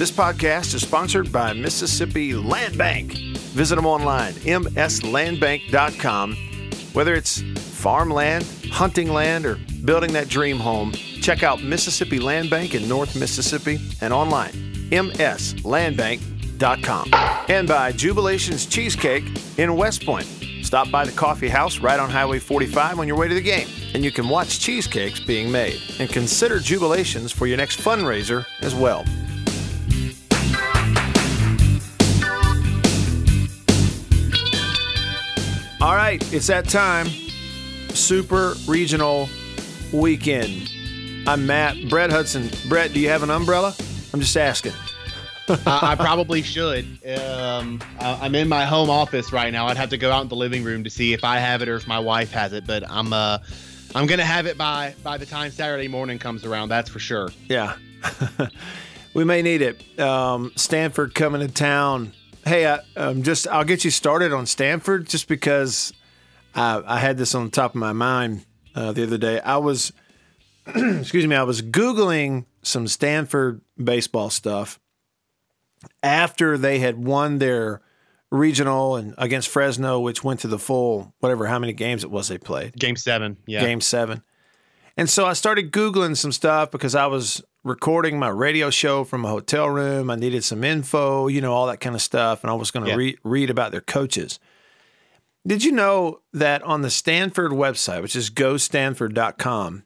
This podcast is sponsored by Mississippi Land Bank. Visit them online, mslandbank.com. Whether it's farmland, hunting land, or building that dream home, check out Mississippi Land Bank in North Mississippi and online, mslandbank.com. And by Jubilations Cheesecake in West Point. Stop by the coffee house right on Highway 45 on your way to the game, and you can watch cheesecakes being made. And consider Jubilations for your next fundraiser as well. All right, it's that time. Super Regional Weekend. I'm Matt. Brett Hudson. Brett, do you have an umbrella? I'm just asking. I, I, probably should. Um, I, am in my home office right now. I'd have to go out in the living room to see if I have it or if my wife has it. But I'm uh, I'm gonna have it by by the time Saturday morning comes around. That's for sure. Yeah, we may need it. Um, Stanford coming to town Hey, I, um, just I'll get you started on Stanford just because I, I had this on the top of my mind uh, the other day. I was, excuse me, I was Googling some Stanford baseball stuff after they had won their regional and against Fresno, which went to the full whatever how many games it was they played. Game seven, yeah. Game seven. And so I started Googling some stuff because I was recording my radio show from a hotel room. I needed some info, you know, all that kind of stuff. And I was going to yeah. re- read about their coaches. Did you know that on the Stanford website, which is gostanford.com,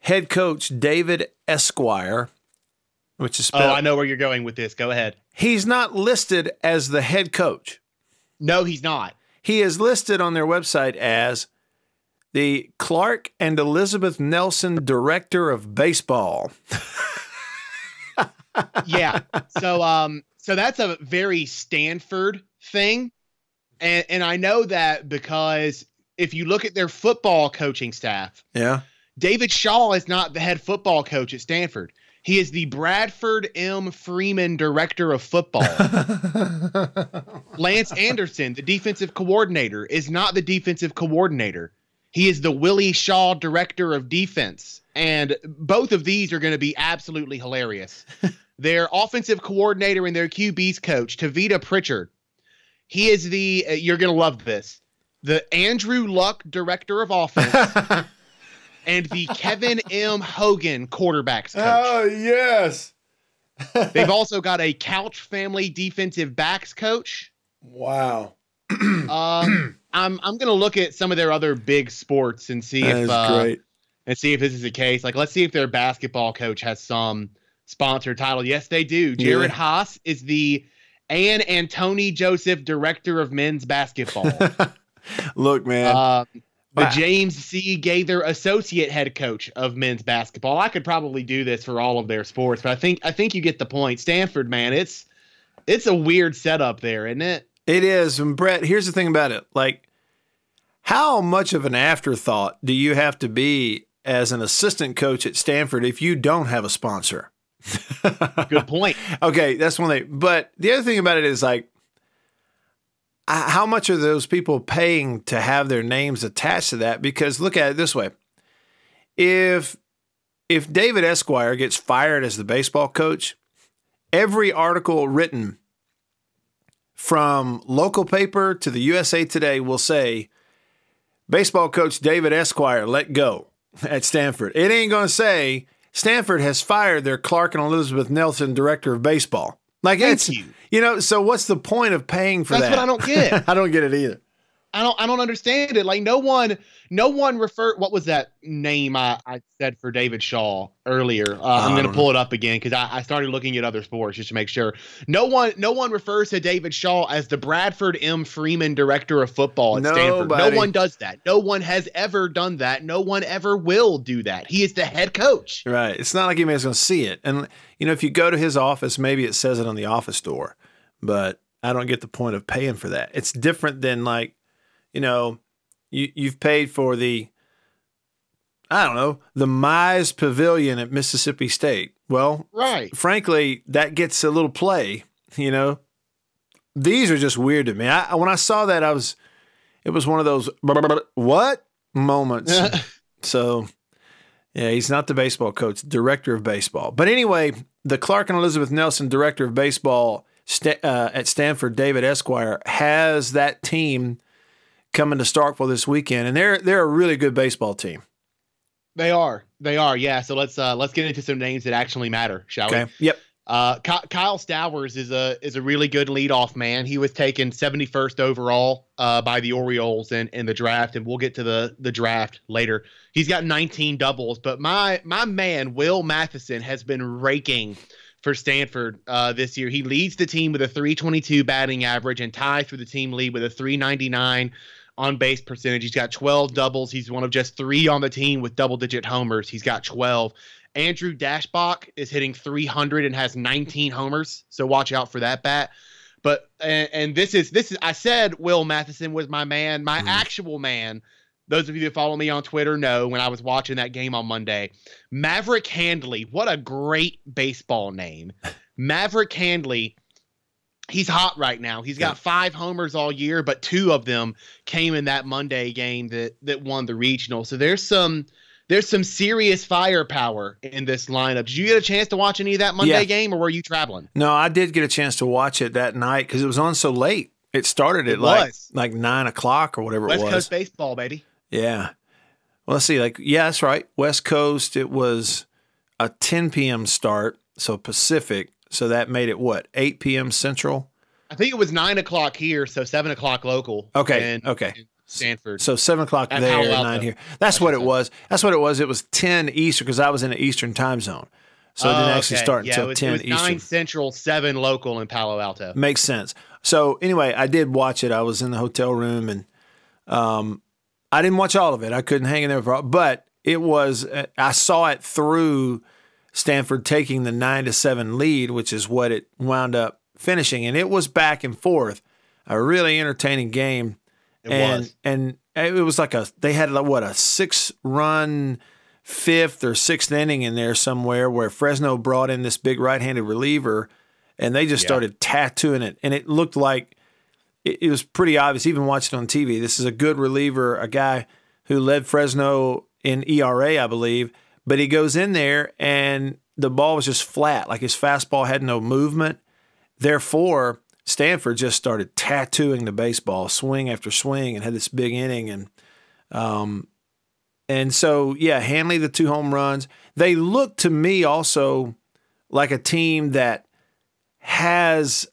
head coach David Esquer, which is oh, spelled, Oh, I know where you're going with this. Go ahead. He's not listed as the head coach. No, he's not. He is listed on their website as the Clark and Elizabeth Nelson Director of Baseball. yeah. So um so that's a very Stanford thing. And and I know that because if you look at their football coaching staff, yeah. David Shaw is not the head football coach at Stanford. He is the Bradford M. Freeman Director of Football. Lance Anderson, the defensive coordinator, is not the defensive coordinator. He is the Willie Shaw director of defense. And both of these are going to be absolutely hilarious. their offensive coordinator and their QB's coach, Tavita Pritchard. He is the, uh, you're going to love this, the Andrew Luck director of offense. and the Kevin M. Hogan quarterbacks coach. Oh, yes. They've also got a Couch family defensive backs coach. Wow. um, I'm I'm gonna look at some of their other big sports and see that if uh, and see if this is the case. Like, let's see if their basketball coach has some sponsor title. Yes, they do. Jerod yeah. Haas is the Ann and Tony Joseph Director of Men's Basketball. Look, man. Uh, the wow. James C. Gaither Associate Head Coach of Men's Basketball. I could probably do this for all of their sports, but I think I think you get the point. Stanford, man, it's it's a weird setup there, isn't it? It is. And Brett, here's the thing about it. Like, how much of an afterthought do you have to be as an assistant coach at Stanford if you don't have a sponsor? Good point. okay, that's one thing. But the other thing about it is like, how much are those people paying to have their names attached to that? Because look at it this way: if if David Esquer gets fired as the baseball coach, every article written from local paper to the USA Today will say baseball coach David Esquer let go at Stanford. It ain't going to say Stanford has fired their Clark and Elizabeth Nelson director of baseball. Like Thank it's you. you know, so what's the point of paying for That's that? That's what I don't get. I don't get it either. I don't I don't understand it. Like no one no one referred what was that name I, I said for David Shaw earlier. Uh, I'm gonna pull it up again because I, I started looking at other sports just to make sure. No one no one refers to David Shaw as the Bradford M. Freeman director of football at Nobody. Stanford. No one does that. No one has ever done that. No one ever will do that. He is the head coach. Right. It's not like anybody's gonna see it. And you know, if you go to his office, maybe it says it on the office door, but I don't get the point of paying for that. It's different than like you know, you you've paid for the I don't know, the Mize Pavilion at Mississippi State. Well, right. Frankly, that gets a little play, you know. These are just weird to me. I when I saw that I was it was one of those what moments. so, yeah, he's not the baseball coach, director of baseball. But anyway, the Clark and Elizabeth Nelson director of baseball uh, at Stanford, David Esquer, has that team coming to Starkville this weekend, and they're they're a really good baseball team. They are. They are. Yeah. So let's uh let's get into some names that actually matter, shall okay. we? Yep. Uh, Kyle Stowers is a is a really good leadoff man. He was taken 71st overall uh, by the Orioles in, in the draft, and we'll get to the the draft later. He's got 19 doubles, but my my man Will Matthiessen has been raking for Stanford uh, this year. He leads the team with a 322 batting average and ties for the team lead with a 399 on base percentage. He's got 12 doubles. He's one of just three on the team with double digit homers. He's got 12. Andrew Daschbach is hitting 300 and has 19 homers, so watch out for that bat. But and, and this is this is I said Will Matthiessen was my man, my mm. actual man. Those of you that follow me on Twitter know when I was watching that game on Monday. Maverick Handley, what a great baseball name. Maverick Handley he's hot right now. He's got five homers all year, but two of them came in that Monday game that that won the regional. So there's some there's some serious firepower in this lineup. Did you get a chance to watch any of that Monday yeah. game, or were you traveling? No, I did get a chance to watch it that night because it was on so late. It started at it like like nine o'clock or whatever West it was. West Coast baseball, baby. Yeah. Well, let's see. Like, yeah, that's right. West Coast. It was a 10 p.m. start, so Pacific. So that made it what 8 p.m. Central. I think it was nine o'clock here, so seven o'clock local. Okay. And, okay. And Stanford. So seven o'clock there, nine here. That's what it was. That's what it was. It was ten Eastern because I was in the Eastern time zone, so it didn't oh, actually start yeah, until it was, ten it was Eastern. Nine Central, seven local in Palo Alto. Makes sense. So anyway, I did watch it. I was in the hotel room and um, I didn't watch all of it. I couldn't hang in there for, but it was. I saw it through Stanford taking the nine to seven lead, which is what it wound up finishing, and it was back and forth. A really entertaining game. It and, was. And it was like a they had like what a six run fifth or sixth inning in there somewhere where Fresno brought in this big right handed reliever and they just yeah. started tattooing it and it looked like it, it, was pretty obvious even watching on TV this is a good reliever a guy who led Fresno in ERA I believe but he goes in there and the ball was just flat like his fastball had no movement therefore Stanford just started tattooing the baseball, swing after swing, and had this big inning. And um, and so yeah, Handley the two home runs. They look to me also like a team that has.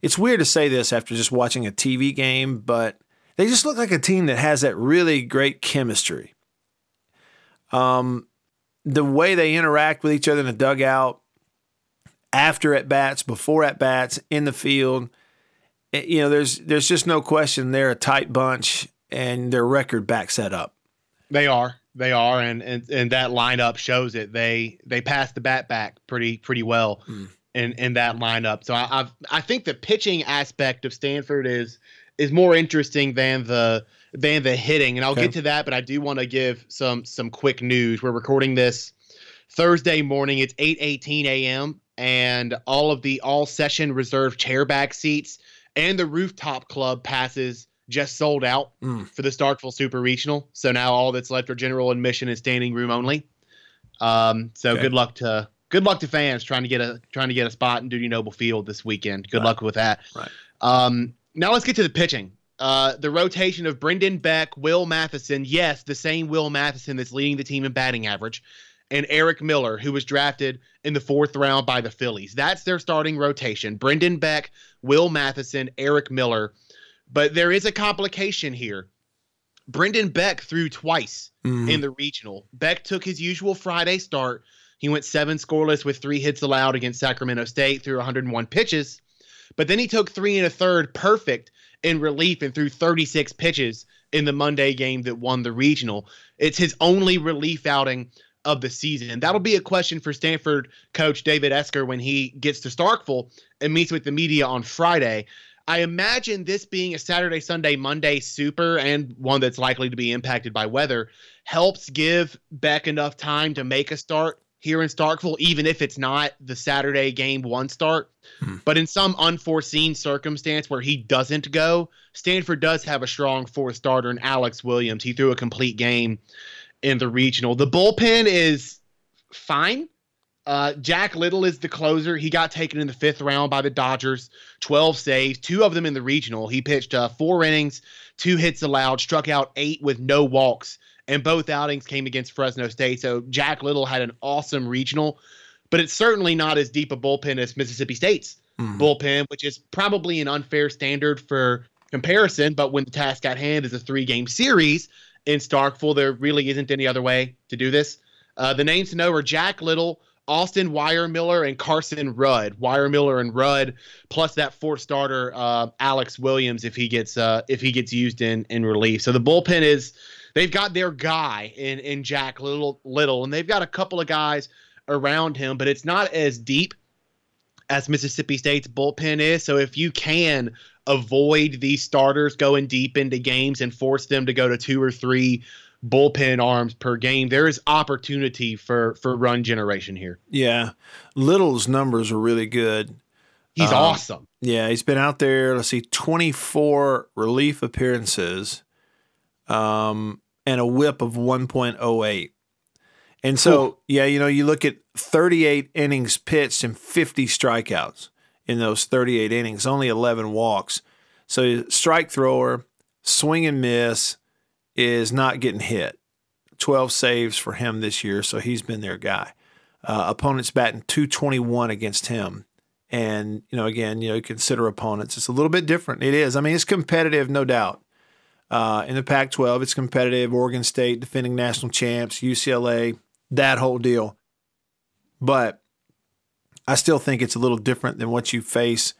It's weird to say this after just watching a TV game, but they just look like a team that has that really great chemistry. Um, the way they interact with each other in the dugout, after at bats, before at bats, in the field. Eh, you know, there's there's just no question they're a tight bunch, and their record backs that up. They are, they are, and and, and that lineup shows it. They they pass the bat back pretty pretty well mm. in in that lineup. So I I've, I think the pitching aspect of Stanford is is more interesting than the than the hitting, and I'll okay. get to that. But I do want to give some some quick news. We're recording this Thursday morning. It's 8:18 a.m and all of the all session reserve chairback seats and the rooftop club passes just sold out mm. for the Starkville Super Regional. So now all that's left are general admission and standing room only. Um, so okay. good luck to good luck to fans trying to get a trying to get a spot in Dudy Noble Field this weekend. Good right. luck with that. Right. Um, now let's get to the pitching. Uh, the rotation of Brendan Beck, Will Matthiessen, yes, the same Will Matthiessen that's leading the team in batting average, and Erik Miller, who was drafted in the fourth round by the Phillies. That's their starting rotation. Brendan Beck, Will Matthiessen, Erik Miller. But there is a complication here. Brendan Beck threw twice mm-hmm. in the regional. Beck took his usual Friday start. He went seven scoreless with three hits allowed against Sacramento State through 101 pitches. But then he took three and a third perfect in relief and threw 36 pitches in the Monday game that won the regional. It's his only relief outing of the season. And that'll be a question for Stanford coach David Esquer when he gets to Starkville and meets with the media on Friday. I imagine this being a Saturday, Sunday, Monday super and one that's likely to be impacted by weather helps give Beck enough time to make a start here in Starkville, even if it's not the Saturday game one start. Hmm. But in some unforeseen circumstance where he doesn't go, Stanford does have a strong fourth starter in Alex Williams. He threw a complete game in the regional. The bullpen is fine. Uh, Jack Little is the closer. He got taken in the fifth round by the Dodgers. 12 saves, two of them in the regional. He pitched uh, four innings, two hits allowed, struck out eight with no walks, and both outings came against Fresno State. So Jack Little had an awesome regional, but it's certainly not as deep a bullpen as Mississippi State's mm. bullpen, which is probably an unfair standard for comparison. But when the task at hand is a three game series in Starkville, there really isn't any other way to do this. Uh, the names to know are Jack Little, Austin Weiermiller, and Carson Rudd. Weiermiller and Rudd, plus that fourth starter uh, Alex Williams if he gets uh, if he gets used in in relief. So the bullpen is they've got their guy in in Jack Little Little, and they've got a couple of guys around him, but it's not as deep as Mississippi State's bullpen is. So if you can avoid these starters going deep into games and force them to go to two or three bullpen arms per game, there is opportunity for for run generation here. Yeah, Little's numbers are really good. He's um, awesome. Yeah, he's been out there. Let's see, twenty four relief appearances, um, and a WHIP of one point oh eight. And so, cool. yeah, you know, you look at 38 innings pitched and 50 strikeouts in those 38 innings, only 11 walks. So, strike thrower, swing and miss is not getting hit. 12 saves for him this year, so he's been their guy. Uh, opponents batting 221 against him. And, you know, again, you know, consider opponents. It's a little bit different. It is. I mean, it's competitive, no doubt. Uh, in the Pac 12, it's competitive. Oregon State, defending national champs, UCLA, that whole deal. But I still think it's a little different than what you face,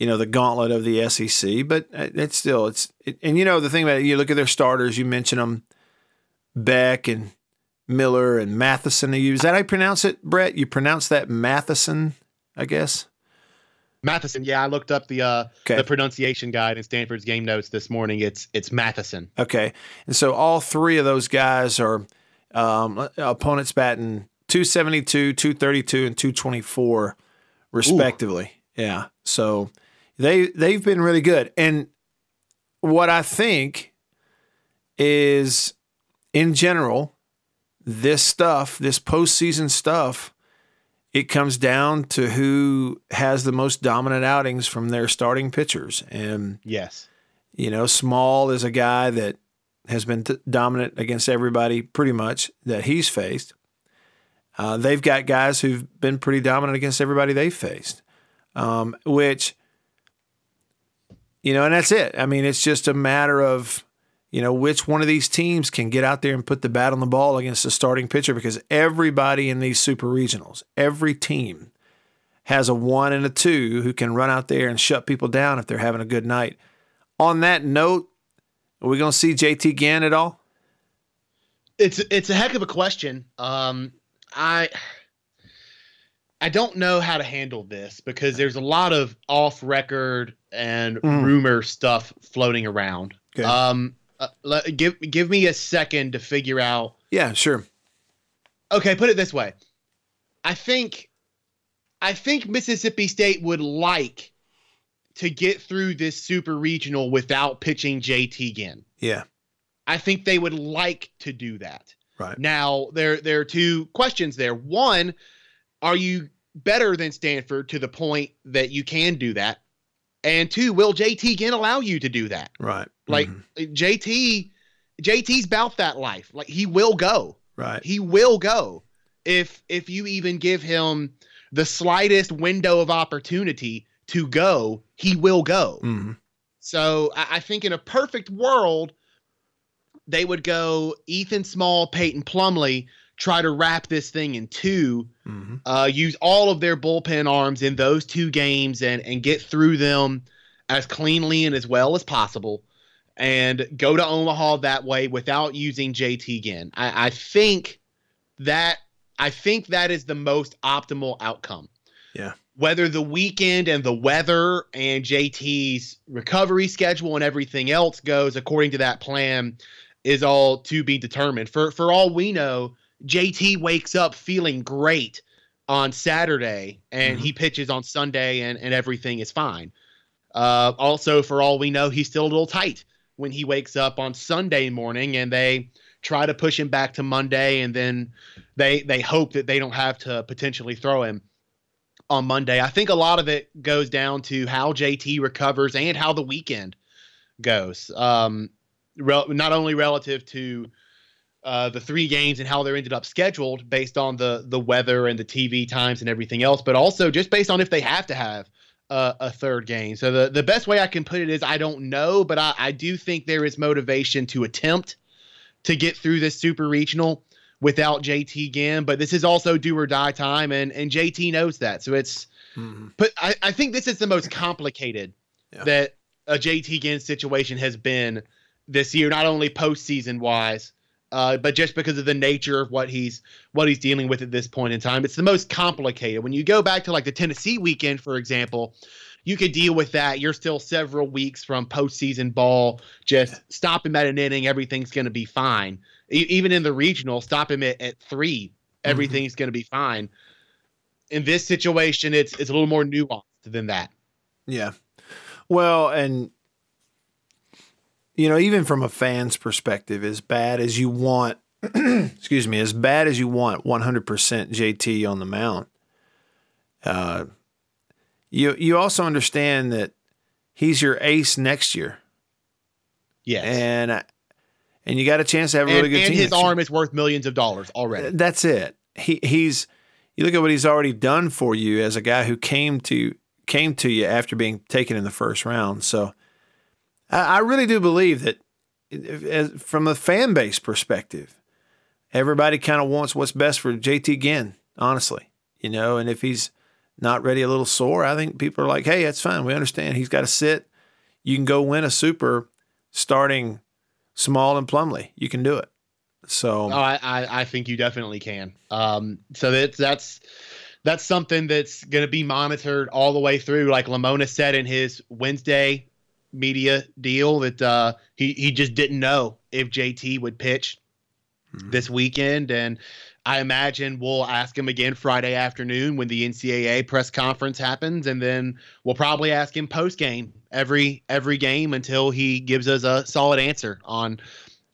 you know, the gauntlet of the SEC. But uh, it's still it's it, and you know the thing about it, you look at their starters. You mention them, Beck and Miller and Matthiessen. Is that how you pronounce it, Brett? You pronounce that Matthiessen, I guess. Matthiessen, yeah, I looked up the uh, okay. the pronunciation guide in Stanford's game notes this morning. It's it's Matthiessen. Okay, and so all three of those guys are um, opponents batting 272, 232, and 224, respectively. Ooh. Yeah. So they they've been really good. And what I think is in general, this stuff, this postseason stuff, it comes down to who has the most dominant outings from their starting pitchers. And yes, you know, Small is a guy that has been t- dominant against everybody pretty much that he's faced. Uh, they've got guys who've been pretty dominant against everybody they've faced, um, which, you know, and that's it. I mean, it's just a matter of, you know, which one of these teams can get out there and put the bat on the ball against the starting pitcher because everybody in these super regionals, every team has a one and a two who can run out there and shut people down if they're having a good night. On that note, are we going to see JT Ginn at all? It's it's a heck of a question. Um, I I don't know how to handle this because there's a lot of off record and mm. rumor stuff floating around. Okay. Um, uh, give give me a second to figure out. Yeah, sure. Okay, put it this way. I think I think Mississippi State would like to get through this super regional without pitching JT Ginn. Yeah. I think they would like to do that. Right. Now, there there are two questions there. One, are you better than Stanford to the point that you can do that? And two, will JT Ginn allow you to do that? Right. Like mm-hmm. JT JT's about that life. Like he will go. Right. He will go if if you even give him the slightest window of opportunity to go, he will go. Mm-hmm. So I, I think in a perfect world, they would go Ethan Small, Peyton Plumlee, try to wrap this thing in 2 mm-hmm. uh, use all of their bullpen arms in those two games and and get through them as cleanly and as well as possible, and go to Omaha that way without using JT again. I, I think that I think that is the most optimal outcome. Yeah whether the weekend and the weather and JT's recovery schedule and everything else goes according to that plan is all to be determined. For for all we know, JT wakes up feeling great on Saturday and mm-hmm. he pitches on Sunday and, and everything is fine. Uh, also, for all we know, he's still a little tight when he wakes up on Sunday morning and they try to push him back to Monday, and then they they hope that they don't have to potentially throw him on Monday. I think a lot of it goes down to how JT recovers and how the weekend goes. Um, rel- not only relative to uh, the three games and how they're ended up scheduled based on the the weather and the TV times and everything else, but also just based on if they have to have uh, a third game. So the the best way I can put it is I don't know, but I, I do think there is motivation to attempt to get through this super regional without JT Ginn. But this is also do or die time, and and JT knows that. So it's mm-hmm. but I, I think this is the most complicated yeah. that a JT Ginn situation has been this year, not only postseason wise, uh, but just because of the nature of what he's what he's dealing with at this point in time, it's the most complicated. When you go back to like the Tennessee weekend, for example, you could deal with that. You're still several weeks from postseason ball. Just stop him at an inning, everything's going to be fine. E- even in the regional, stop him at, at three, mm-hmm. everything's mm-hmm. going to be fine. In this situation, it's it's a little more nuanced than that. Yeah. Well, and you know, even from a fan's perspective, as bad as you want, excuse me, as bad as you want 100% JT on the mound, uh, you you also understand that he's your ace next year. Yes. And uh, and you got a chance to have a really and, good and team. his arm is worth millions of dollars already. That's it. He he's you look at what he's already done for you as a guy who came to came to you after being taken in the first round. So I, really do believe that as, from a fan base perspective, everybody kind of wants what's best for JT Ginn, honestly. You know, and if he's not ready, a little sore, I think people are like, hey, that's fine. We understand he's got to sit. You can go win a super starting small and Plumlee. You can do it. So oh, I, I, I think you definitely can. Um, so that's that's that's something that's going to be monitored all the way through. Like Lemonis said in his Wednesday media deal that uh, he he just didn't know if JT would pitch mm-hmm. this weekend, and I imagine we'll ask him again Friday afternoon when the NCAA press conference happens, and then we'll probably ask him post game every every game until he gives us a solid answer on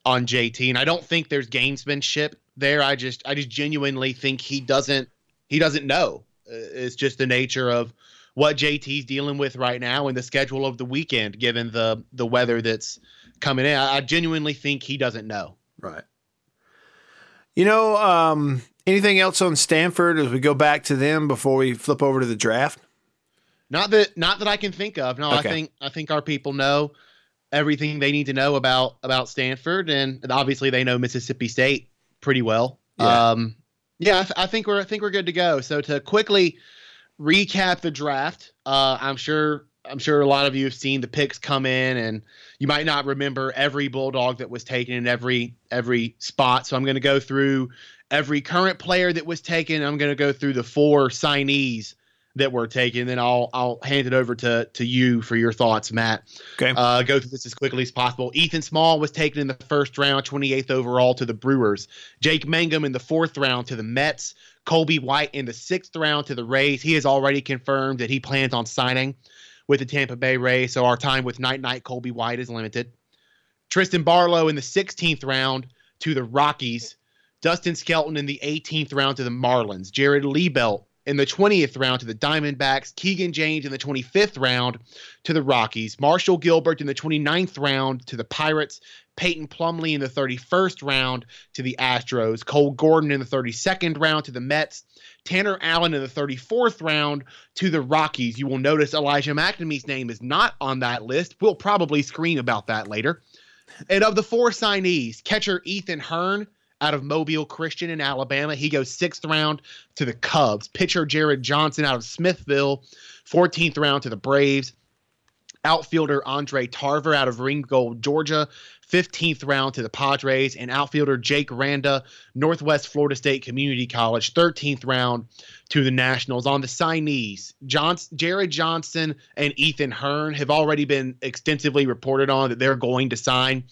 on JT. And I don't think there's gamesmanship there. I just I just genuinely think he doesn't he doesn't know. Uh, it's just the nature of what JT's dealing with right now and the schedule of the weekend, given the the weather that's coming in. I, I genuinely think he doesn't know. Right. You know, um, anything else on Stanford as we go back to them before we flip over to the draft? Not that not that I can think of. No, okay. I think I think our people know everything they need to know about about Stanford, and obviously they know Mississippi State pretty well. Yeah. Um, yeah, I, th- I think we're I think we're good to go. So to quickly recap the draft. Uh, I'm sure I'm sure a lot of you have seen the picks come in, and you might not remember every bulldog that was taken in every every spot. So I'm going to go through every current player that was taken. I'm going to go through the four signees that were taken. Then I'll I'll hand it over to to you for your thoughts, Matt. Okay. Uh, go through this as quickly as possible. Ethan Small was taken in the first round, 28th overall to the Brewers. Jake Mangum in the fourth round to the Mets. Colby White in the sixth round to the Rays. He has already confirmed that he plans on signing with the Tampa Bay Rays. So our time with Night Night Colby White is limited. Trysten Barlow in the 16th round to the Rockies. Dustin Skelton in the 18th round to the Marlins. Jared Liebelt in the 20th round to the Diamondbacks, Keegan James in the 25th round to the Rockies, Marshall Gilbert in the 29th round to the Pirates, Peyton Plumlee in the 31st round to the Astros, Cole Gordon in the 32nd round to the Mets, Tanner Allen in the 34th round to the Rockies. You will notice Elijah MacNamee's name is not on that list. We'll probably scream about that later. And of the four signees, catcher Ethan Hearn out of Mobile Christian in Alabama. He goes sixth round to the Cubs. Pitcher Jared Johnson out of Smithville, 14th round to the Braves. Outfielder Andre Tarver out of Ringgold, Georgia, 15th round to the Padres. And outfielder Jake Randa, Northwest Florida State Community College, 13th round to the Nationals. On the signees, Johnson, Jared Johnson and Ethan Hearn have already been extensively reported on that they're going to sign.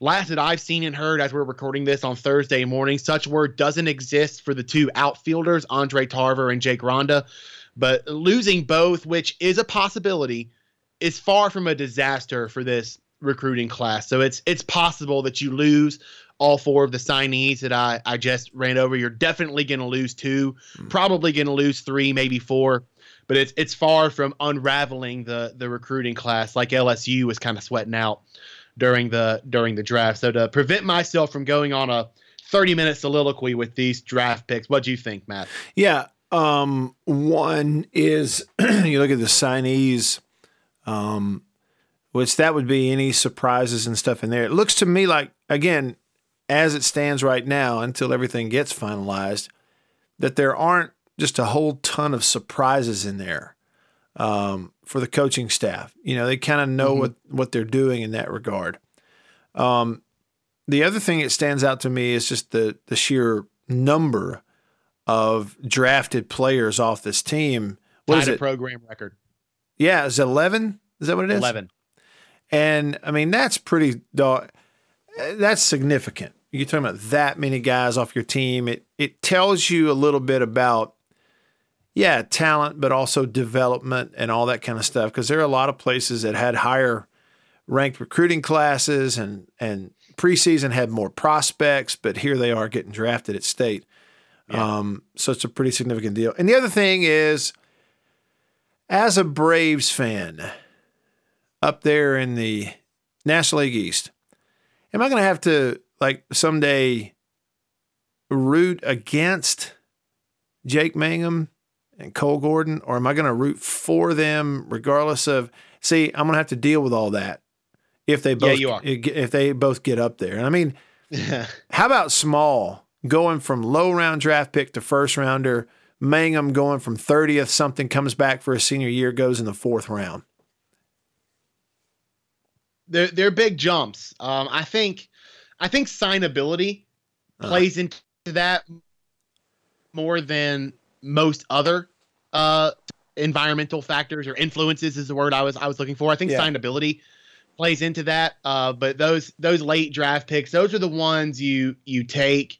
Last that I've seen and heard as we're recording this on Thursday morning, such word doesn't exist for the two outfielders, Andre Tarver and Jake Randa. But losing both, which is a possibility, is far from a disaster for this recruiting class. So it's it's possible that you lose all four of the signees that I, I just ran over. You're definitely going to lose two, mm. probably going to lose three, maybe four. But it's it's far from unraveling the the recruiting class like LSU was kind of sweating out during the during the draft. So to prevent myself from going on a 30 minute soliloquy with these draft picks, what do you think, Matt? Yeah, um, one is you look at the signees, um, which that would be any surprises and stuff in there. It looks to me like again, as it stands right now, until everything gets finalized, that there aren't just a whole ton of surprises in there um, for the coaching staff. You know, they kind of know mm-hmm. what what they're doing in that regard. Um, the other thing that stands out to me is just the the sheer number of drafted players off this team. What Tied is it? Program record. Yeah, is eleven? Is that what it is? Eleven. And I mean that's pretty. That's significant. You're talking about that many guys off your team. It it tells you a little bit about yeah, talent, but also development and all that kind of stuff. Because there are a lot of places that had higher ranked recruiting classes and and preseason had more prospects, but here they are getting drafted at state. Yeah. Um, so it's a pretty significant deal. And the other thing is, as a Braves fan up there in the National League East, am I going to have to like someday root against Jake Mangum and Cole Gordon, or am I going to root for them regardless of? See, I'm going to have to deal with all that if they both yeah, if they both get up there. I mean, how about Small going from low round draft pick to first rounder? Mangum going from 30th something comes back for a senior year goes in the fourth round. They're they're big jumps. Um, I think I think signability uh plays into that more than most other uh, environmental factors or influences is the word I was I was looking for. I think yeah. signability plays into that. Uh, but those those late draft picks, those are the ones you you take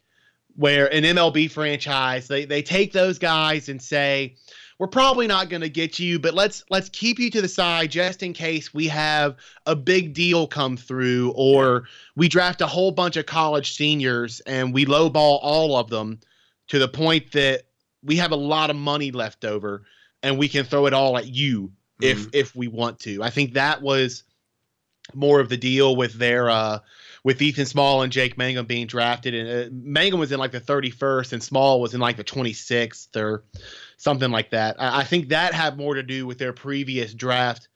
where an MLB franchise they they take those guys and say we're probably not going to get you, but let's let's keep you to the side just in case we have a big deal come through or we draft a whole bunch of college seniors and we lowball all of them to the point that we have a lot of money left over and we can throw it all at you if mm-hmm. if we want to. I think that was more of the deal with their uh with Ethan Small and Jake Mangum being drafted and uh, Mangum was in like the 31st and Small was in like the 26th or something like that. I, I think that had more to do with their previous draft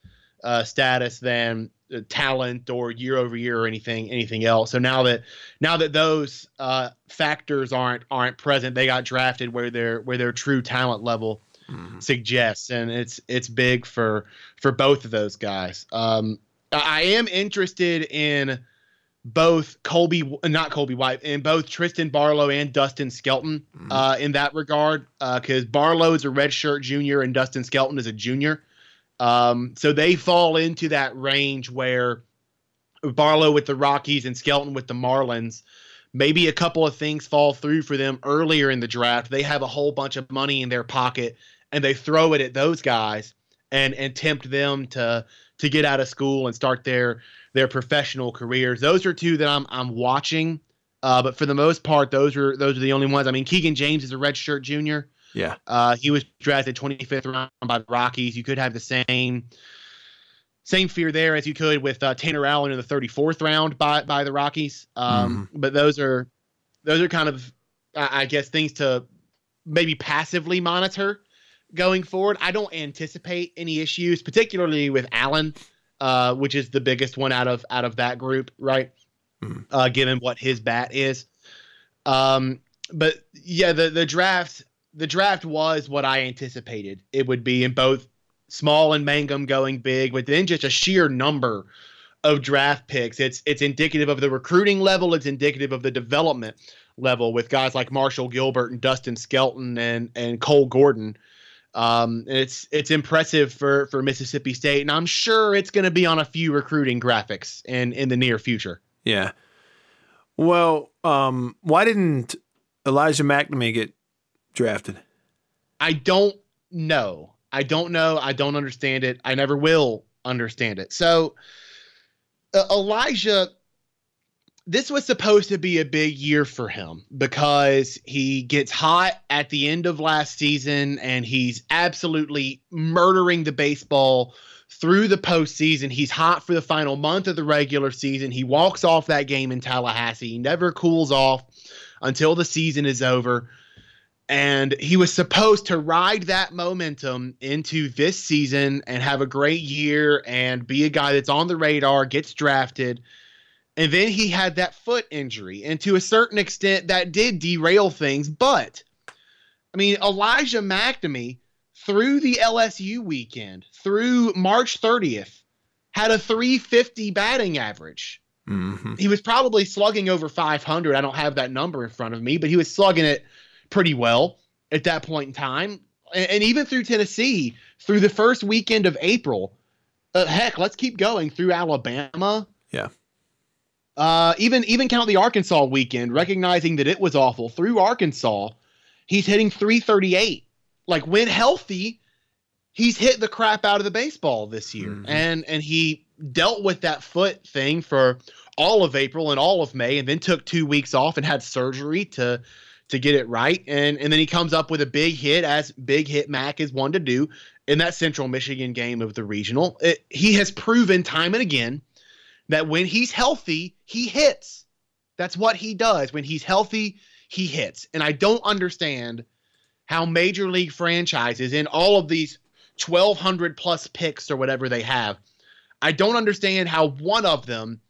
uh, status than uh, talent or year over year or anything anything else. So now that now that those uh, factors aren't aren't present, they got drafted where their where their true talent level mm-hmm. suggests, and it's it's big for for both of those guys. Um, I am interested in both Colby, not Colby White, and both Trysten Barlow and Dustin Skelton mm-hmm. uh, in that regard, because uh, Barlow is a redshirt junior and Dustin Skelton is a junior. Um, so they fall into that range where Barlow with the Rockies and Skelton with the Marlins. Maybe a couple of things fall through for them earlier in the draft. They have a whole bunch of money in their pocket and they throw it at those guys and and tempt them to to get out of school and start their their professional careers. Those are two that I'm I'm watching. Uh, but for the most part, those are those are the only ones. I mean, Keegan James is a redshirt junior. Yeah. Uh, he was drafted 25th round by the Rockies. You could have the same same fear there as you could with uh, Tanner Allen in the 34th round by by the Rockies. Um, mm-hmm. But those are those are kind of I guess things to maybe passively monitor going forward. I don't anticipate any issues, particularly with Allen, uh, which is the biggest one out of out of that group, right? Mm-hmm. Uh, given what his bat is. Um, but yeah, the the draft the draft was what I anticipated it would be in both Small and Mangum going big, but then just a sheer number of draft picks. It's it's indicative of the recruiting level. It's indicative of the development level with guys like Marshall Gilbert and Dustin Skelton and and Cole Gordon. Um, it's it's impressive for for Mississippi State, and I'm sure it's going to be on a few recruiting graphics in in the near future. Yeah. Well, um, why didn't Elijah MacNamee get drafted? I don't know. I don't know. I don't understand it. I never will understand it. So uh, Elijah, this was supposed to be a big year for him because he gets hot at the end of last season and he's absolutely murdering the baseball through the postseason. He's hot for the final month of the regular season. He walks off that game in Tallahassee. He never cools off until the season is over. And he was supposed to ride that momentum into this season and have a great year and be a guy that's on the radar, gets drafted and then he had that foot injury. And to a certain extent, that did derail things. But, I mean, Elijah MacNamee, through the LSU weekend, through March 30th, had a 350 batting average. Mm-hmm. He was probably slugging over 500. I don't have that number in front of me, but he was slugging it pretty well at that point in time. And, and even through Tennessee, through the first weekend of April, uh, heck, let's keep going through Alabama. Yeah uh, even even count the Arkansas weekend, recognizing that it was awful through Arkansas, he's hitting 338. Like when healthy, he's hit the crap out of the baseball this year, mm-hmm. and and he dealt with that foot thing for all of April and all of May, and then took two weeks off and had surgery to to get it right, and and then he comes up with a big hit as big hit Mac is one to do in that Central Michigan game of the regional. It, he has proven time and again that when he's healthy, he hits. That's what he does. When he's healthy, he hits. And I don't understand how major league franchises in all of these 1200 plus picks or whatever they have, I don't understand how one of them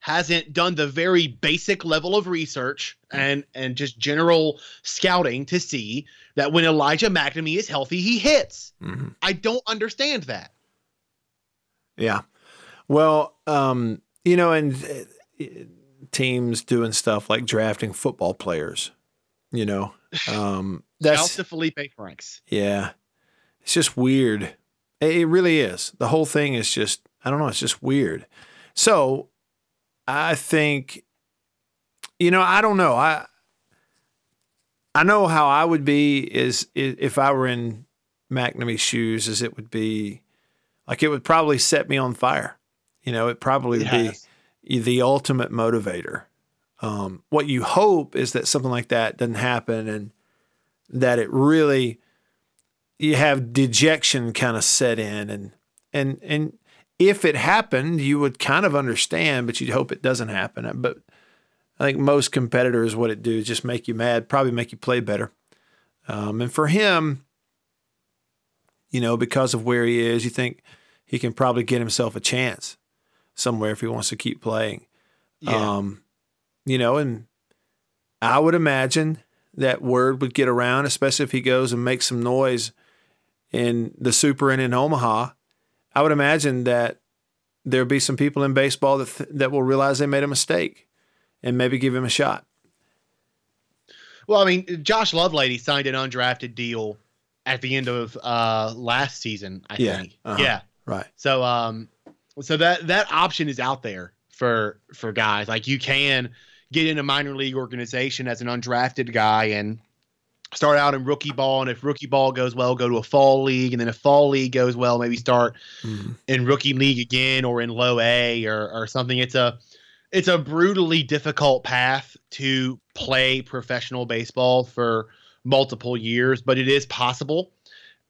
hasn't done the very basic level of research and and just general scouting to see that when Elijah MacNamee is healthy, he hits. Mm-hmm. I don't understand that. Yeah. Well, um, you know, and uh, teams doing stuff like drafting football players, you know, um, that's to Felipe Franks. Yeah, it's just weird. It really is. The whole thing is just, I don't know, it's just weird. So I think, you know, I don't know. I I know how I would be is if I were in MacNamee's shoes, as it would be like it would probably set me on fire. You know, it probably would yes. be the ultimate motivator. Um, what you hope is that something like that doesn't happen and that it really you have dejection kind of set in and and and if it happened you would kind of understand but you'd hope it doesn't happen but i think most competitors what it do is just make you mad probably make you play better um, and for him you know because of where he is you think he can probably get himself a chance somewhere if he wants to keep playing. Yeah. Um, you know, and I would imagine that word would get around, especially if he goes and makes some noise in the super and in Omaha. I would imagine that there'll be some people in baseball that th- that will realize they made a mistake and maybe give him a shot. Well, I mean, Josh Lovelady signed an undrafted deal at the end of uh, last season, I yeah. think. Uh-huh. Yeah. Right. So, um, so that that option is out there for for guys. Like you can get in a minor league organization as an undrafted guy and start out in rookie ball and if rookie ball goes well go to a fall league and then if fall league goes well maybe start mm-hmm. in rookie league again or in low a or, or something it's a it's a brutally difficult path to play professional baseball for multiple years but it is possible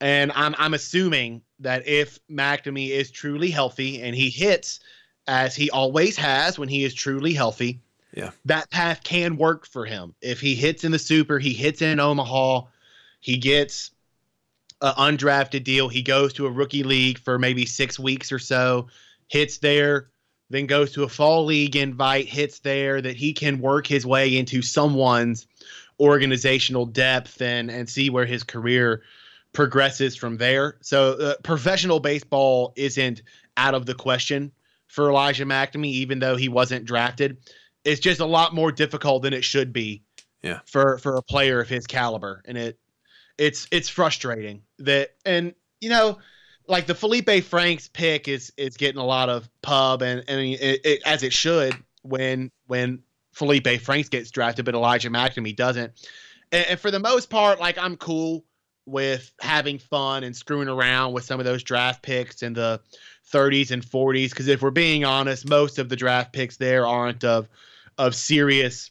and i'm i'm assuming that if MacNamee is truly healthy and he hits as he always has when he is truly healthy, yeah, that path can work for him. If he hits in the super, he hits in Omaha, he gets an undrafted deal, he goes to a rookie league for maybe six weeks or so, hits there, then goes to a fall league invite, hits there, that he can work his way into someone's organizational depth and and see where his career progresses from there. So uh, professional baseball isn't out of the question for Elijah MacNamee, even though he wasn't drafted. It's just a lot more difficult than it should be. Yeah. For for a player of his caliber, and it it's it's frustrating that and you know like the Felipe Franks pick is is getting a lot of pub and and it, it, as it should when when Felipe Franks gets drafted, but Elijah MacNamee doesn't. And, and for the most part, like I'm cool with having fun and screwing around with some of those draft picks in the 30s and 40s. Because if we're being honest, most of the draft picks there aren't of of serious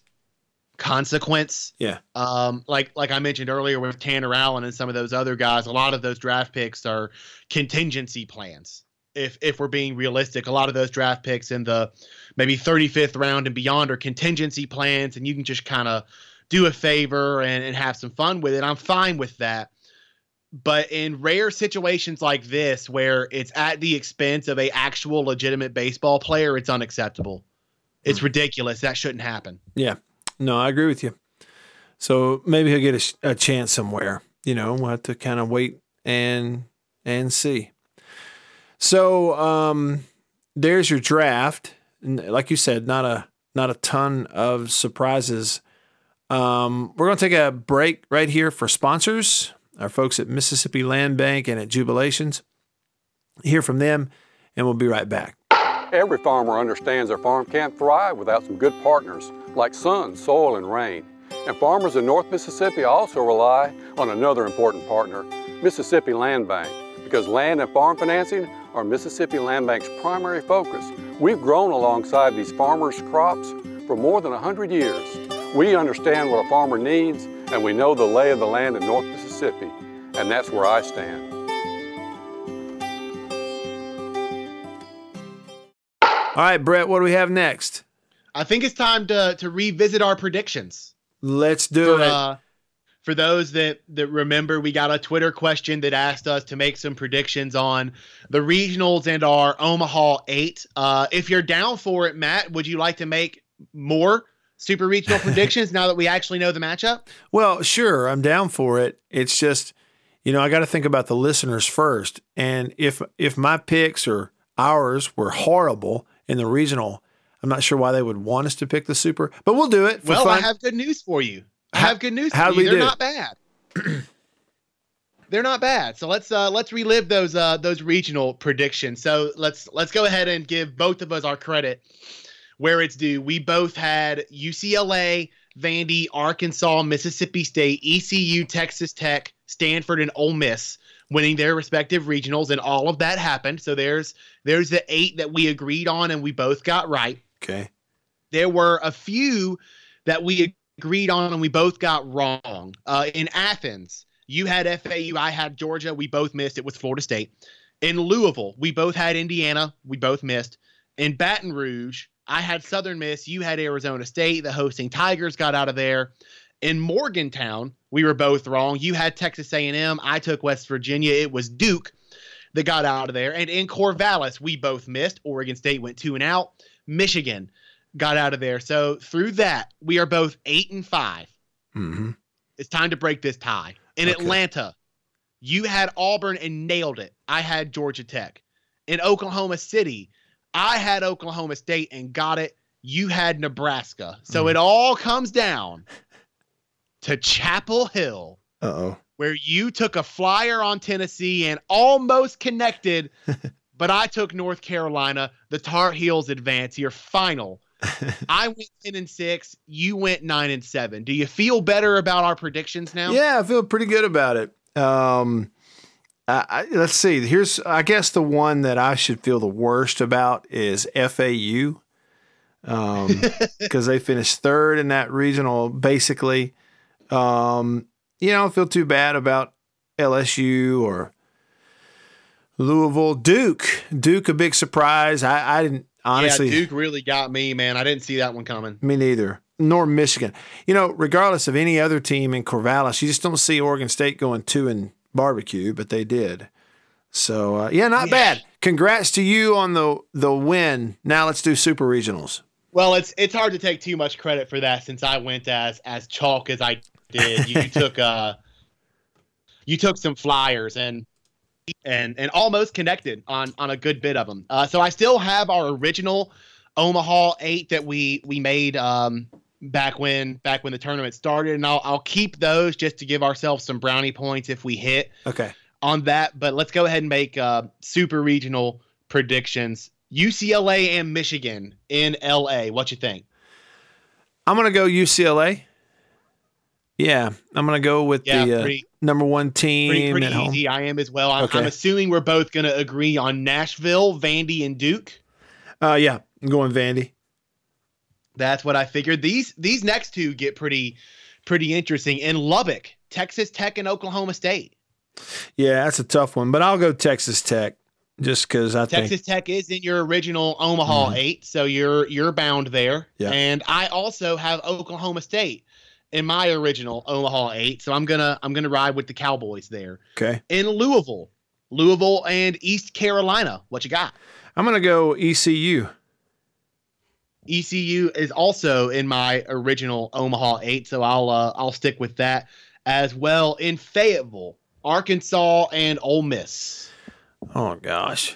consequence. Yeah. Um, like like I mentioned earlier with Tanner Allen and some of those other guys, a lot of those draft picks are contingency plans. If if we're being realistic, a lot of those draft picks in the maybe 35th round and beyond are contingency plans, and you can just kind of do a favor and, and have some fun with it. I'm fine with that. But in rare situations like this, where it's at the expense of a actual legitimate baseball player, it's unacceptable. It's ridiculous. That shouldn't happen. Yeah. No, I agree with you. So maybe he'll get a, a chance somewhere. You know, we'll have to kind of wait and and see. So um, there's your draft. Like you said, not a not a ton of surprises. Um, we're going to take a break right here for sponsors, our folks at Mississippi Land Bank and at Jubilations. Hear from them, and we'll be right back. Every farmer understands their farm can't thrive without some good partners like sun, soil, and rain. And farmers in North Mississippi also rely on another important partner, Mississippi Land Bank, because land and farm financing are Mississippi Land Bank's primary focus. We've grown alongside these farmers' crops for more than 100 years. We understand what a farmer needs, and we know the lay of the land in North Mississippi, and that's where I stand. All right, Brett, what do we have next? I think it's time to to revisit our predictions. Let's do for, it. uh, for those that that remember, we got a Twitter question that asked us to make some predictions on the regionals and our Omaha Eight. Uh, if you're down for it, Matt, would you like to make more super regional predictions now that we actually know the matchup? Well, sure, I'm down for it. It's just, you know, I got to think about the listeners first. And if if my picks or ours were horrible in the regional, I'm not sure why they would want us to pick the super, but we'll do it. For well, fun. I have good news for you. I have good news you. we They're do? not bad. They're not bad. So let's uh let's relive those uh those regional predictions. So let's let's go ahead and give both of us our credit where it's due. We both had UCLA, Vandy, Arkansas, Mississippi State, ECU, Texas Tech, Stanford, and Ole Miss winning their respective regionals, and all of that happened. So there's there's the eight that we agreed on and we both got right okay. there were a few that we agreed on and we both got wrong. Uh, in Athens, you had FAU, I had Georgia. We both missed. It was Florida State. In Louisville, we both had Indiana. We both missed. In Baton Rouge, I had Southern Miss. You had Arizona State. The hosting Tigers got out of there. In Morgantown, we were both wrong. You had Texas A&M. I took West Virginia. It was Duke that got out of there. And in Corvallis, we both missed. Oregon State went two and out. Michigan got out of there. So through that, we are both eight and five. hmm It's time to break this tie. In Okay. Atlanta, you had Auburn and nailed it. I had Georgia Tech. In Oklahoma City, I had Oklahoma State and got it. You had Nebraska. So Mhm. it all comes down to Chapel Hill, oh. where you took a flyer on Tennessee and almost connected, but I took North Carolina. The Tar Heels advance. Your final. I went 10 and 6. You went 9 and 7. Do you feel better about our predictions now? Yeah, I feel pretty good about it. Um, I, I, let's see. Here's, I guess, the one that I should feel the worst about is FAU, because they finished third in that regional. Basically, um, you know, I don't feel too bad about LSU or Louisville, Duke. Duke, a big surprise. I, I didn't honestly. yeah, Duke really got me, man. I didn't see that one coming. Me neither. Nor Michigan. You know, regardless of any other team in Corvallis, you just don't see Oregon State going two in barbecue, but they did. So uh, yeah, not bad. Congrats to you on the the win. Now let's do super regionals. Well, it's it's hard to take too much credit for that since I went as as chalk as I did. You, you took uh you took some flyers and and and almost connected on on a good bit of them. Uh, so I still have our original Omaha eight that we we made um back when back when the tournament started, and I'll I'll keep those just to give ourselves some brownie points if we hit Okay. on that. But let's go ahead and make uh, super regional predictions. UCLA and Michigan in LA. What you think? I'm gonna go UCLA. Yeah, I'm gonna go with Yeah, the uh, pretty, number one team pretty at home. easy. I am as well. I'm, Okay. I'm assuming we're both going to agree on Nashville, Vandy, and Duke. Uh, yeah, I'm going Vandy. That's what I figured. These these next two get pretty pretty interesting. In Lubbock, Texas Tech and Oklahoma State. Yeah, that's a tough one, but I'll go Texas Tech just because I think Texas Tech is in your original Omaha Mhm. eight, so you're you're bound there. Yeah. And I also have Oklahoma State in my original Omaha eight, so I'm gonna I'm gonna ride with the Cowboys there. okay. In Louisville, Louisville and East Carolina, what you got? I'm gonna go ECU. ECU is also in my original Omaha eight, so I'll uh, I'll stick with that as well. In Fayetteville, Arkansas and Ole Miss. Oh gosh.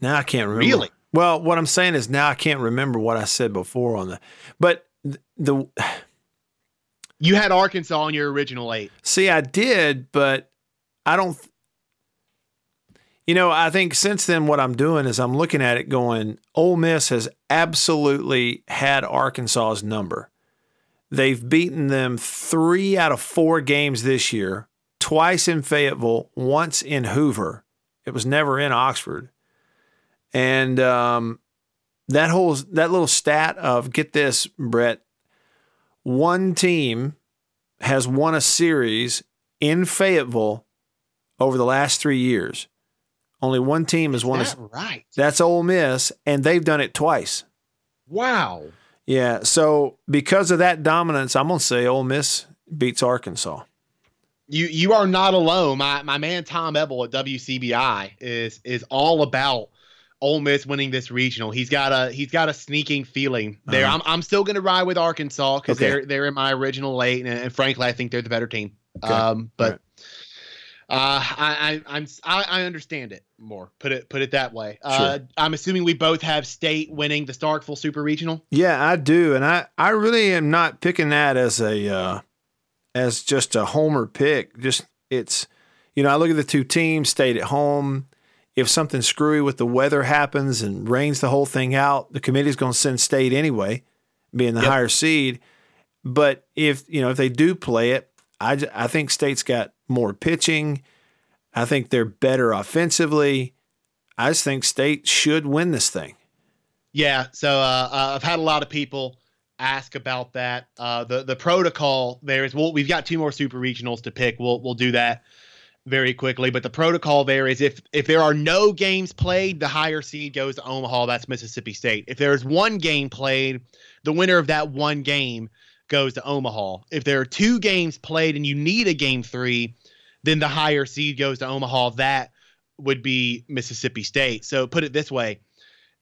Now I can't remember. Really? Well, what I'm saying is now I can't remember what I said before on the. But th- the You had Arkansas in your original eight. see, I did, but I don't. You know, I think since then, what I'm doing is I'm looking at it going, Ole Miss has absolutely had Arkansas's number. They've beaten them three out of four games this year, twice in Fayetteville, once in Hoover. It was never in Oxford. And um, that whole that little stat of get this, Brett, one team has won a series in Fayetteville over the last three years. Only one team has won. Is A, right? that's Ole Miss, and they've done it twice. Wow. Yeah. So because of that dominance, I'm gonna say Ole Miss beats Arkansas. You you are not alone. My my man Tom Ebel at WCBI is is all about Ole Miss winning this regional. He's got a he's got a sneaking feeling there. Uh-huh. I'm I'm still gonna ride with Arkansas because Okay. they're they're in my original eight, and, and frankly, I think they're the better team. Okay. Um, but. Uh, I, I I'm I, I understand it more. Put it put it that way. Uh, I'm assuming we both have state winning the Starkville Super Regional. Yeah, I do, and I I really am not picking that as a uh, as just a homer pick. Just it's you know I look at the two teams, stayed at home. If something screwy with the weather happens and rains the whole thing out, the committee's going to send state anyway, being the Yep. higher seed. But if you know if they do play it, I I think state's got more pitching. I think they're better offensively. I just think state should win this thing. Yeah, so uh, uh, I've had a lot of people ask about that. Uh, the the protocol there is well, we've got two more super regionals to pick. We'll we'll do that very quickly. But the protocol there is if if there are no games played, the higher seed goes to Omaha. That's Mississippi State. If there's one game played, the winner of that one game goes to Omaha. If there are two games played and you need a game three, then the higher seed goes to Omaha. That would be Mississippi State. So put it this way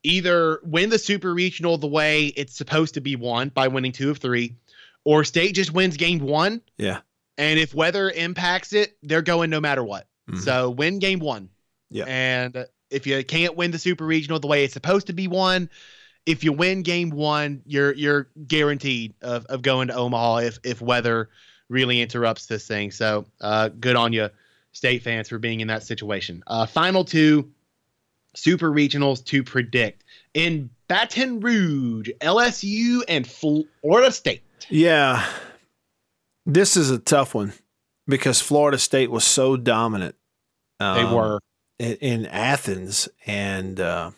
either win the super regional the way it's supposed to be won by winning two of three, or state just wins game one. Yeah. And if weather impacts it, they're going no matter what. Mhm. So win game one. Yeah. And if you can't win the super regional the way it's supposed to be won, if you win game one, you're you're guaranteed of, of going to Omaha if if weather really interrupts this thing. So uh, good on you, state fans, for being in that situation. Uh, final two super regionals to predict in Baton Rouge, LSU and Florida State. Yeah. This is a tough one because Florida State was so dominant. They um, were. in, in Athens, and uh,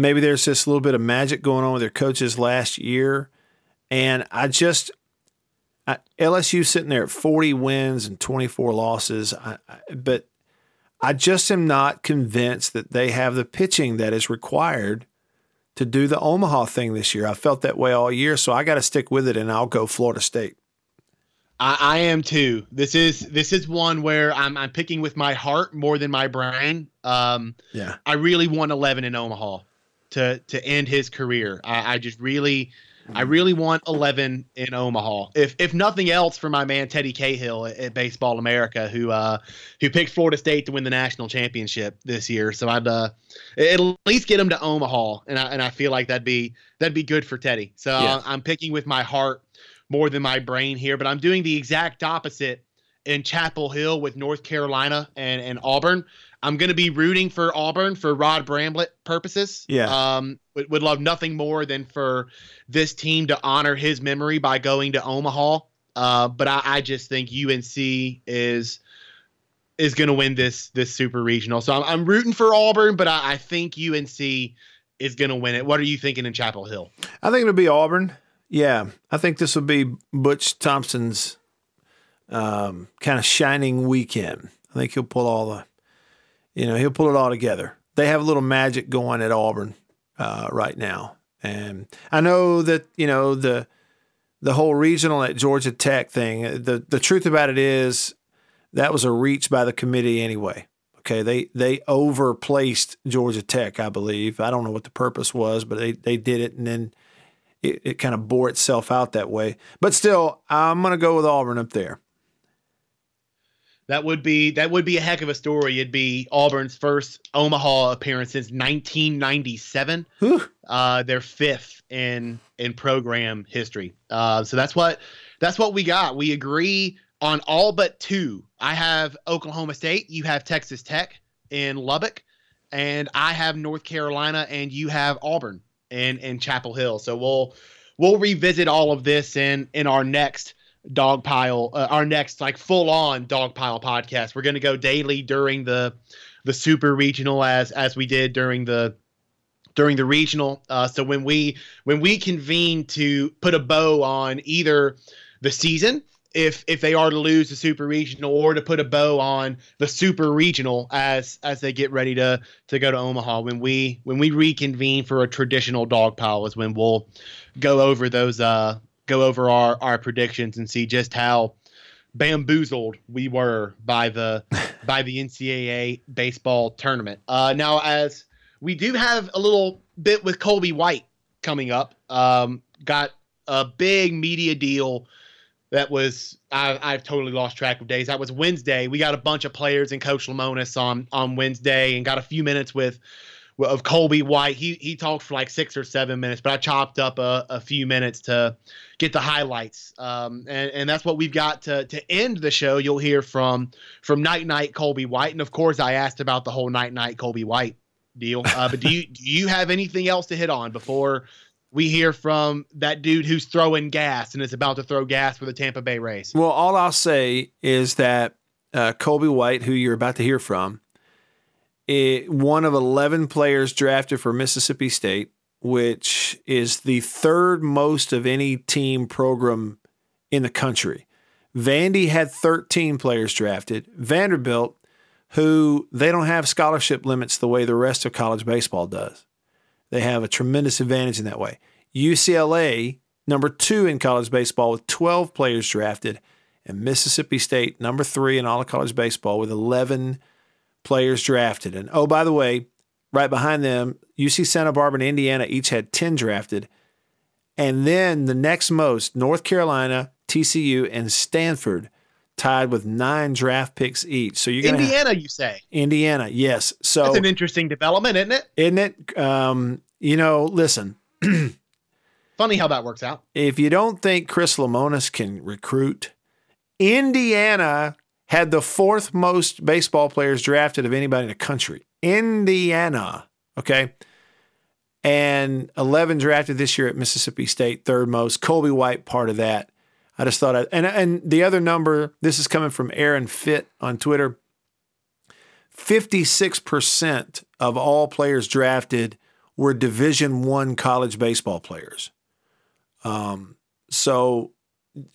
maybe there's just a little bit of magic going on with their coaches last year. And I just I, LSU sitting there at 40 wins and 24 losses, I, I, but I just am not convinced that they have the pitching that is required to do the Omaha thing this year. I felt that way all year, so I got to stick with it, and I'll go Florida State. I, I am too. This is this is one where I'm I'm picking with my heart more than my brain. Um, Yeah, I really want 11 in Omaha to to end his career. I, I just really, I really want 11 in Omaha. If if nothing else, for my man Teddy Cahill at, at Baseball America, who uh who picked Florida State to win the national championship this year. So I'd uh at least get him to Omaha, and I and I feel like that'd be that'd be good for Teddy. So Yeah. uh, I'm picking with my heart more than my brain here, but I'm doing the exact opposite in Chapel Hill with North Carolina and, and Auburn. I'm going to be rooting for Auburn for Rod Bramblett purposes. Yeah. Um, would, would love nothing more than for this team to honor his memory by going to Omaha Uh, but I, I just think UNC is is going to win this this super regional. So I'm, I'm rooting for Auburn, but I, I think UNC is going to win it. What are you thinking in Chapel Hill? I think it'll be Auburn. Yeah, I think this will be Butch Thompson's um, kind of shining weekend. I think he'll pull all the, you know, he'll pull it all together. They have a little magic going at Auburn uh, right now, and I know that you know the the whole regional at Georgia Tech thing. The the truth about it is that was a reach by the committee anyway. Okay, they they overplaced Georgia Tech, I believe. I don't know what the purpose was, but they they did it, and then it, it kind of bore itself out that way. But still, I'm going to go with Auburn up there. That would be that would be a heck of a story. It'd be Auburn's first Omaha appearance since 1997. Uh, their fifth in in program history. Uh, so that's what that's what we got. We agree on all but two. I have Oklahoma State, you have Texas Tech in Lubbock, and I have North Carolina, and you have Auburn in in Chapel Hill. So we'll we'll revisit all of this in in our next dog pile, uh, our next like full on dog pile podcast. We're going to go daily during the the super regional as as we did during the during the regional. Uh, so when we when we convene to put a bow on either the season if if they are to lose the super regional or to put a bow on the super regional as as they get ready to to go to Omaha when we when we reconvene for a traditional dog pile is when we'll go over those uh go over our our predictions and see just how bamboozled we were by the by the NCAA baseball tournament. Uh now as we do have a little bit with Colby White coming up. Um got a big media deal that was I, I've totally lost track of days. That was Wednesday. We got a bunch of players and Coach Lemonis on on Wednesday, and got a few minutes with of Colby White. He he talked for like six or seven minutes, but I chopped up a, a few minutes to get the highlights. Um, and, and that's what we've got to to end the show. You'll hear from from Night Night Colby White, and of course I asked about the whole Night Night Colby White deal. Uh, but do you do you have anything else to hit on before we hear from that dude who's throwing gas and is about to throw gas for the Tampa Bay Rays. Well, all I'll say is that uh, Colby White, who you're about to hear from, it, one of 11 players drafted for Mississippi State, which is the third most of any team program in the country. Vandy had 13 players drafted. Vanderbilt, who they don't have scholarship limits the way the rest of college baseball does. They have a tremendous advantage in that way. UCLA, number two in college baseball with 12 players drafted, and Mississippi State, number three in all of college baseball with 11 players drafted. And oh, by the way, right behind them, UC Santa Barbara and Indiana each had 10 drafted. And then the next most, North Carolina, TCU, and Stanford tied with nine draft picks each. So you're Indiana, Indiana, you say? Indiana, yes. So that's an interesting development, isn't it? Isn't it? Um, you know, listen. Funny how that works out. If you don't think Chris Lemonis can recruit, Indiana had the fourth most baseball players drafted of anybody in the country. Indiana, okay, and 11 drafted this year at Mississippi State, third most. Colby White, part of that. I just thought, I, and and the other number, this is coming from Aaron Fitt on Twitter. 56% of all players drafted were Division One college baseball players. Um, so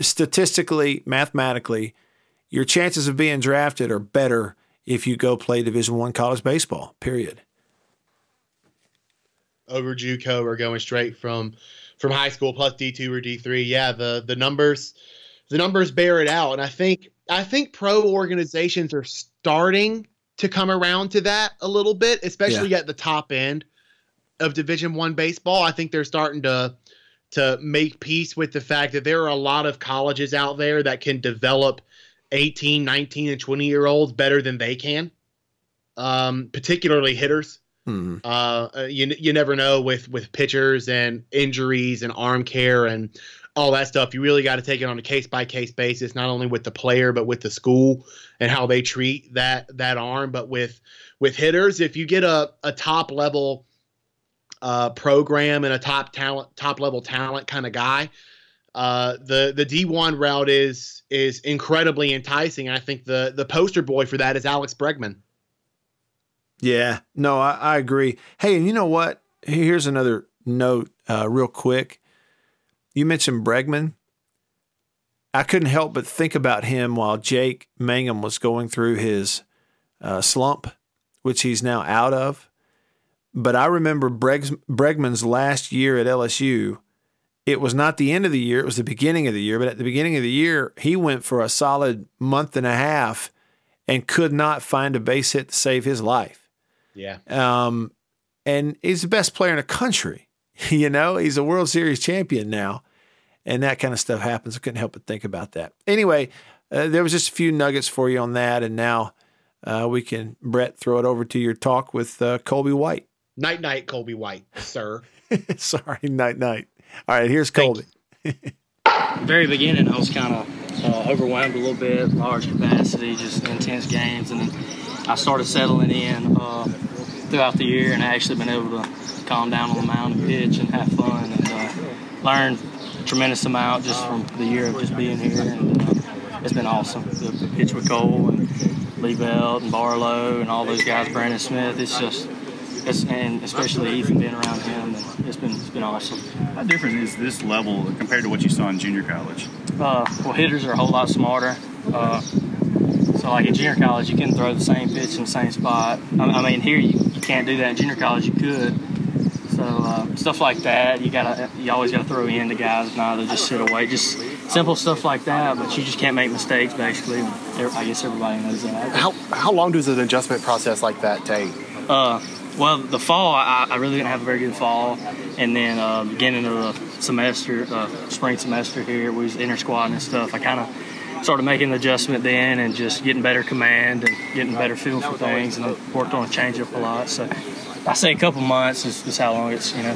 statistically, mathematically, your chances of being drafted are better if you go play Division One college baseball. Period. Over JUCO or going straight from from high school plus D2 or D3. Yeah, the the numbers the numbers bear it out and I think I think pro organizations are starting to come around to that a little bit, especially yeah. at the top end of Division 1 baseball. I think they're starting to to make peace with the fact that there are a lot of colleges out there that can develop 18, 19 and 20 year olds better than they can. Um, particularly hitters. Mm-hmm. Uh, you you never know with with pitchers and injuries and arm care and all that stuff. You really got to take it on a case by case basis, not only with the player but with the school and how they treat that that arm. But with with hitters, if you get a a top level uh, program and a top talent, top level talent kind of guy, Uh, the the D1 route is is incredibly enticing. I think the the poster boy for that is Alex Bregman. Yeah, no, I, I agree. Hey, and you know what? Here's another note, uh, real quick. You mentioned Bregman. I couldn't help but think about him while Jake Mangum was going through his uh, slump, which he's now out of. But I remember Breg's, Bregman's last year at LSU. It was not the end of the year, it was the beginning of the year. But at the beginning of the year, he went for a solid month and a half and could not find a base hit to save his life. Yeah. Um, and he's the best player in the country. you know, he's a World Series champion now and that kind of stuff happens. I couldn't help but think about that. Anyway, uh, there was just a few nuggets for you on that, and now uh, we can Brett throw it over to your talk with uh, Colby White. Night night, Colby White, sir. Sorry, night night. All right, here's Colby. Very beginning, I was kind of uh, overwhelmed a little bit, large capacity, just intense games, and then I started settling in uh, throughout the year, and I actually been able to calm down on the mound and pitch and have fun and uh, learn tremendous amount just from the year of just being here, and uh, it's been awesome. The, the pitch with Cole and Liebelt and Barlow and all those guys, Brandon Smith. It's just, it's and especially Ethan being around him, and it's been it's been awesome. How different is this level compared to what you saw in junior college? Uh, well, hitters are a whole lot smarter. Uh, so, like in junior college, you can throw the same pitch in the same spot. I, I mean, here you, you can't do that. In junior college, you could so uh, stuff like that, you gotta, you always gotta throw in to guys, not to just sit away. Just simple stuff like that, but you just can't make mistakes. Basically, I guess everybody knows that. How how long does an adjustment process like that take? Uh, well, the fall, I, I, really didn't have a very good fall, and then uh, beginning of the semester, uh, spring semester here, we was inter squad and stuff. I kind of started making the adjustment then, and just getting better command and getting better feel for things, and worked on a changeup a lot. So I say a couple months is, is, how long it's you know.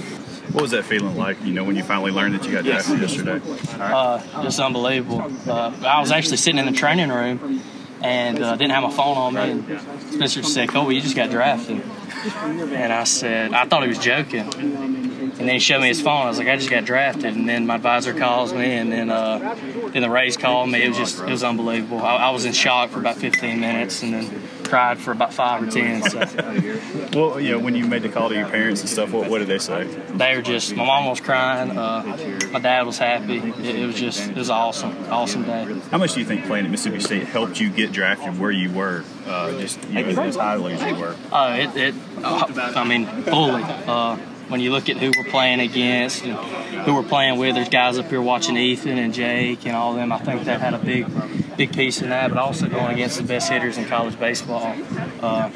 What was that feeling like? You know, when you finally learned that you got drafted yesterday. Uh, just unbelievable. Uh, I was actually sitting in the training room and uh, didn't have my phone on me. And Spencer said, "Colby, you just got drafted." And I said, I thought he was joking. And then he showed me his phone. I was like, I just got drafted. And then my advisor calls me, and then uh, then the Rays called me. It was just it was unbelievable. I, I was in shock for about 15 minutes, and then cried for about five or ten. So. well, yeah, when you made the call to your parents and stuff, what, what did they say? They were just, my mom was crying, uh, my dad was happy. It, it, was just, it was awesome, awesome day. How much do you think playing at Mississippi State helped you get drafted where you were, uh, just you know, as highly as you were? Uh, it, it I mean, fully. Uh, when you look at who we're playing against and who we're playing with, there's guys up here watching Ethan and Jake and all of them. I think that had a big big piece in that, but also going against the best hitters in college baseball. Uh,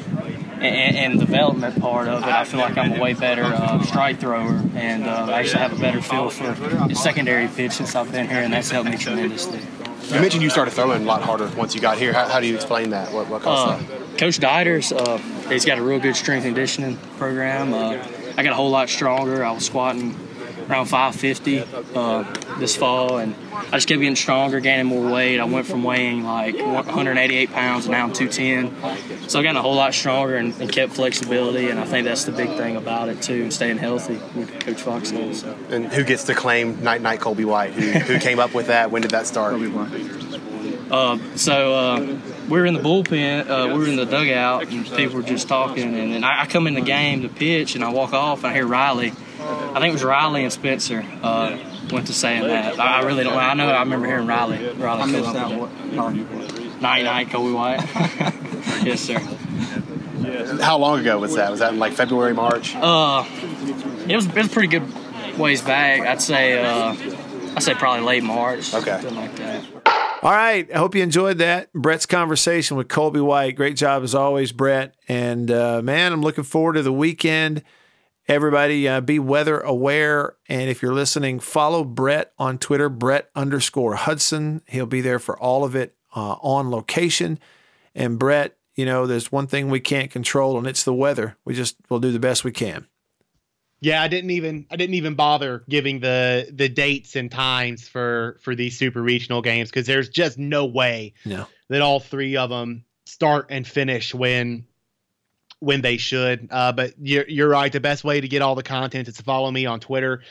and, and, development part of it, I feel like I'm a way better uh, strike thrower, and uh, I actually have a better feel for the secondary pitch since I've been here, and that's helped me tremendously. You mentioned you started throwing a lot harder once you got here. How, how do you explain that? What, what caused uh, that? Coach Deiters, uh, he's got a real good strength and conditioning program. Uh, I got a whole lot stronger. I was squatting around 550 uh, this fall, and I just kept getting stronger, gaining more weight. I went from weighing like 188 pounds, and now I'm 210. So I got a whole lot stronger and, and, kept flexibility, and I think that's the big thing about it too, and staying healthy. With Coach Fox knows. So. And who gets to claim Night Night Colby White? Who, who came up with that? When did that start? Uh, so uh, we were in the bullpen, uh, we were in the dugout, and people were just talking. And then I, I, come in the game to pitch, and I walk off, and I hear Riley I think it was Riley and Spencer uh, went to saying that. I, I really don't. I know. I remember hearing Riley. Riley I missed out. What? Night night, Colby White. yes, sir. How long ago was that? Was that in like February, March? Uh, it was. It was pretty good ways back. I'd say. Uh, I'd say probably late March. Okay. Something like that. All right. I hope you enjoyed that. Brett's conversation with Colby White. Great job as always, Brett. And uh, man, I'm looking forward to the weekend. Everybody uh, be weather aware. And if you're listening, follow Brett on Twitter, Brett underscore Hudson. He'll be there for all of it uh, on location. And Brett, you know, there's one thing we can't control, and it's the weather. We just will do the best we can. Yeah, I didn't even I didn't even bother giving the the dates and times for for these super regional games because there's just no way no. that all three of them start and finish when when they should. Uh, but you're, you're right. The best way to get all the content is to follow me on Twitter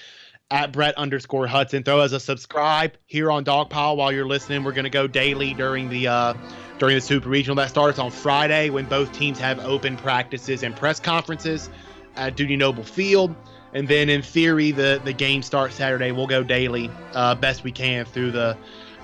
at Brett underscore Hudson. Throw us a subscribe here on Dogpile while you're listening. We're going to go daily during the uh, during the Super Regional that starts on Friday when both teams have open practices and press conferences at Dudy Noble Field. And then in theory, the the game starts Saturday. We'll go daily, uh, best we can through the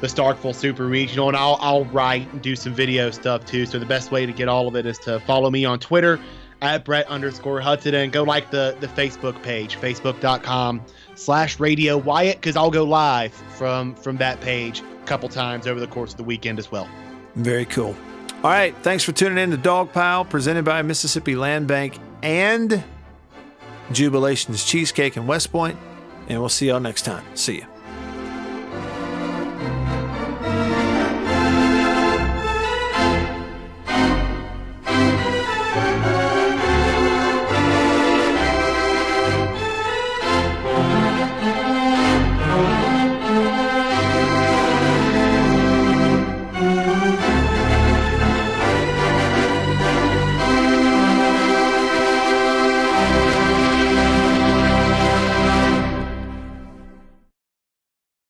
the Starkville Super Regional, and I'll I'll write and do some video stuff too. So the best way to get all of it is to follow me on Twitter at Brett underscore Hudson and go like the the Facebook page, facebook.com slash radio Wyatt, because I'll go live from from that page a couple times over the course of the weekend as well. Very cool. All right. Thanks for tuning in to Dog Pile, presented by Mississippi Land Bank and Jubilations Cheesecake in West Point. And we'll see y'all next time. See ya.